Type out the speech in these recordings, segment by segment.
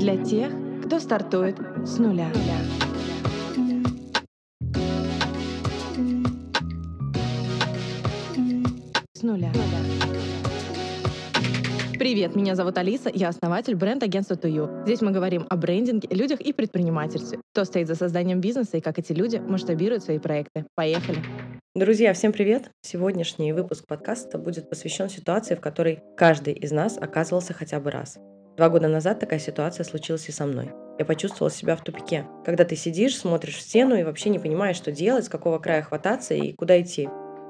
для тех, кто стартует с нуля. С нуля. Привет, меня зовут Алиса, я основатель бренд-агентства Тую. Здесь мы говорим о брендинге, людях и предпринимательстве. Кто стоит за созданием бизнеса и как эти люди масштабируют свои проекты. Поехали! Друзья, всем привет! Сегодняшний выпуск подкаста будет посвящен ситуации, в которой каждый из нас оказывался хотя бы раз. Два года назад такая ситуация случилась и со мной. Я почувствовала себя в тупике. Когда ты сидишь, смотришь в стену и вообще не понимаешь, что делать, с какого края хвататься и куда идти.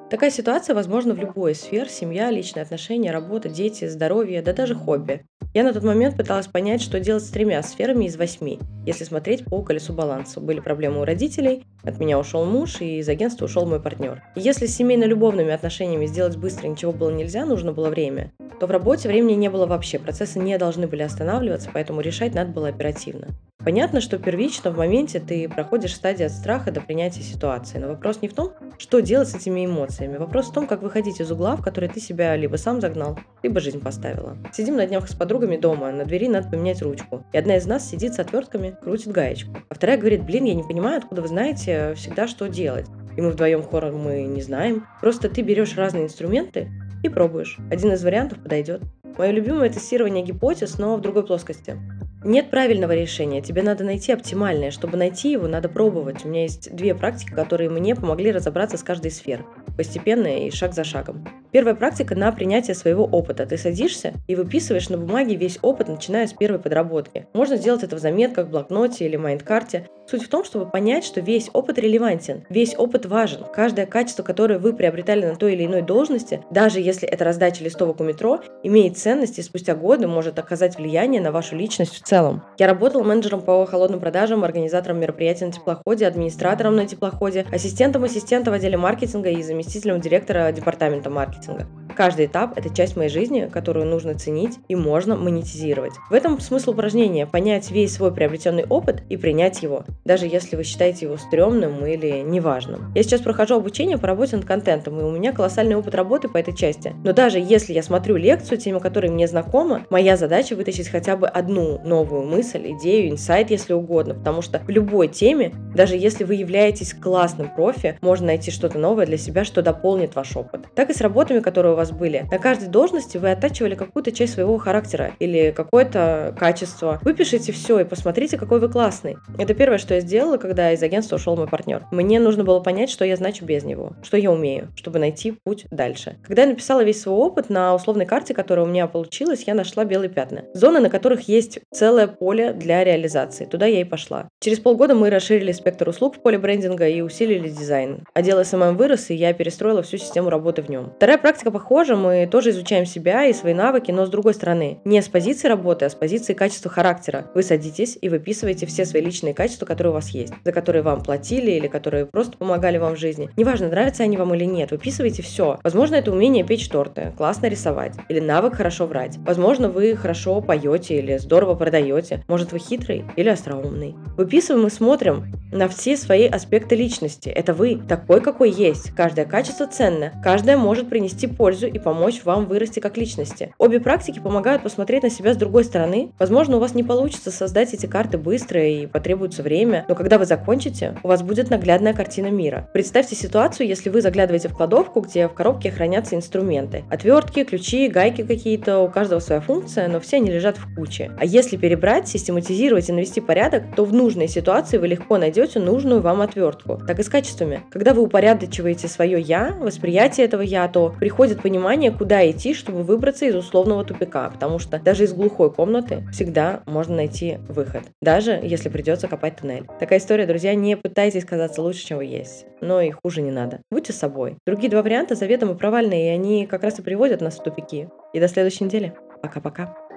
Такая ситуация возможна в любой сфере: семья, личные отношения, работа, дети, здоровье, да даже хобби. Я на тот момент пыталась понять, что делать с тремя сферами из восьми, если смотреть по колесу баланса. Были проблемы у родителей, от меня ушел муж, и из агентства ушел мой партнер. Если с семейно-любовными отношениями сделать быстро ничего было нельзя, нужно было время, то в работе времени не было вообще, процессы не должны были останавливаться, поэтому решать надо было оперативно. Понятно, что первично в моменте ты проходишь стадию от страха до принятия ситуации, но вопрос не в том, что делать с этими эмоциями. Вопрос в том, как выходить из угла, в который ты себя либо сам загнал, либо жизнь поставила. Сидим на днях с подругами дома, на двери надо поменять ручку. И одна из нас сидит с отвертками, крутит гаечку. А вторая говорит, блин, я не понимаю, откуда вы знаете всегда, что делать. И мы вдвоем хором мы не знаем. Просто ты берешь разные инструменты и пробуешь. Один из вариантов подойдет. Мое любимое тестирование гипотез, но в другой плоскости. Нет правильного решения, тебе надо найти оптимальное. Чтобы найти его, надо пробовать. У меня есть две практики, которые мне помогли разобраться с каждой сферой. Постепенно и шаг за шагом. Первая практика на принятие своего опыта. Ты садишься и выписываешь на бумаге весь опыт, начиная с первой подработки. Можно сделать это в заметках, блокноте или mind карте. Суть в том, чтобы понять, что весь опыт релевантен, весь опыт важен. Каждое качество, которое вы приобретали на той или иной должности, даже если это раздача листовок у метро, имеет ценность и спустя годы может оказать влияние на вашу личность в целом. Я работал менеджером по холодным продажам, организатором мероприятий на теплоходе, администратором на теплоходе, ассистентом ассистента в отделе маркетинга и заместителем директора департамента маркетинга. Salut. Каждый этап – это часть моей жизни, которую нужно ценить и можно монетизировать. В этом смысл упражнения – понять весь свой приобретенный опыт и принять его, даже если вы считаете его стрёмным или неважным. Я сейчас прохожу обучение по работе над контентом, и у меня колоссальный опыт работы по этой части. Но даже если я смотрю лекцию, тема которой мне знакома, моя задача вытащить хотя бы одну новую мысль, идею, инсайт, если угодно, потому что в любой теме, даже если вы являетесь классным профи, можно найти что-то новое для себя, что дополнит ваш опыт. Так и с работами, которые у вас были. На каждой должности вы оттачивали какую-то часть своего характера или какое-то качество. Выпишите все и посмотрите, какой вы классный. Это первое, что я сделала, когда из агентства ушел мой партнер. Мне нужно было понять, что я значу без него, что я умею, чтобы найти путь дальше. Когда я написала весь свой опыт на условной карте, которая у меня получилась, я нашла белые пятна. Зоны, на которых есть целое поле для реализации. Туда я и пошла. Через полгода мы расширили спектр услуг в поле брендинга и усилили дизайн. Отдел SMM вырос, и я перестроила всю систему работы в нем. Вторая практика похожа похоже, мы тоже изучаем себя и свои навыки, но с другой стороны. Не с позиции работы, а с позиции качества характера. Вы садитесь и выписываете все свои личные качества, которые у вас есть, за которые вам платили или которые просто помогали вам в жизни. Неважно, нравятся они вам или нет, выписывайте все. Возможно, это умение печь торты, классно рисовать, или навык хорошо врать. Возможно, вы хорошо поете или здорово продаете. Может, вы хитрый или остроумный. Выписываем и смотрим на все свои аспекты личности. Это вы, такой, какой есть. Каждое качество ценно, каждое может принести пользу и помочь вам вырасти как личности. Обе практики помогают посмотреть на себя с другой стороны. Возможно, у вас не получится создать эти карты быстро и потребуется время, но когда вы закончите, у вас будет наглядная картина мира. Представьте ситуацию, если вы заглядываете в кладовку, где в коробке хранятся инструменты. Отвертки, ключи, гайки какие-то, у каждого своя функция, но все они лежат в куче. А если перебрать, систематизировать и навести порядок, то в нужной ситуации вы легко найдете нужную вам отвертку. Так и с качествами. Когда вы упорядочиваете свое «я», восприятие этого «я», то приходит понимание, понимание, куда идти, чтобы выбраться из условного тупика, потому что даже из глухой комнаты всегда можно найти выход, даже если придется копать туннель. Такая история, друзья, не пытайтесь казаться лучше, чем вы есть, но и хуже не надо. Будьте собой. Другие два варианта заведомо провальные, и они как раз и приводят нас в тупики. И до следующей недели. Пока-пока.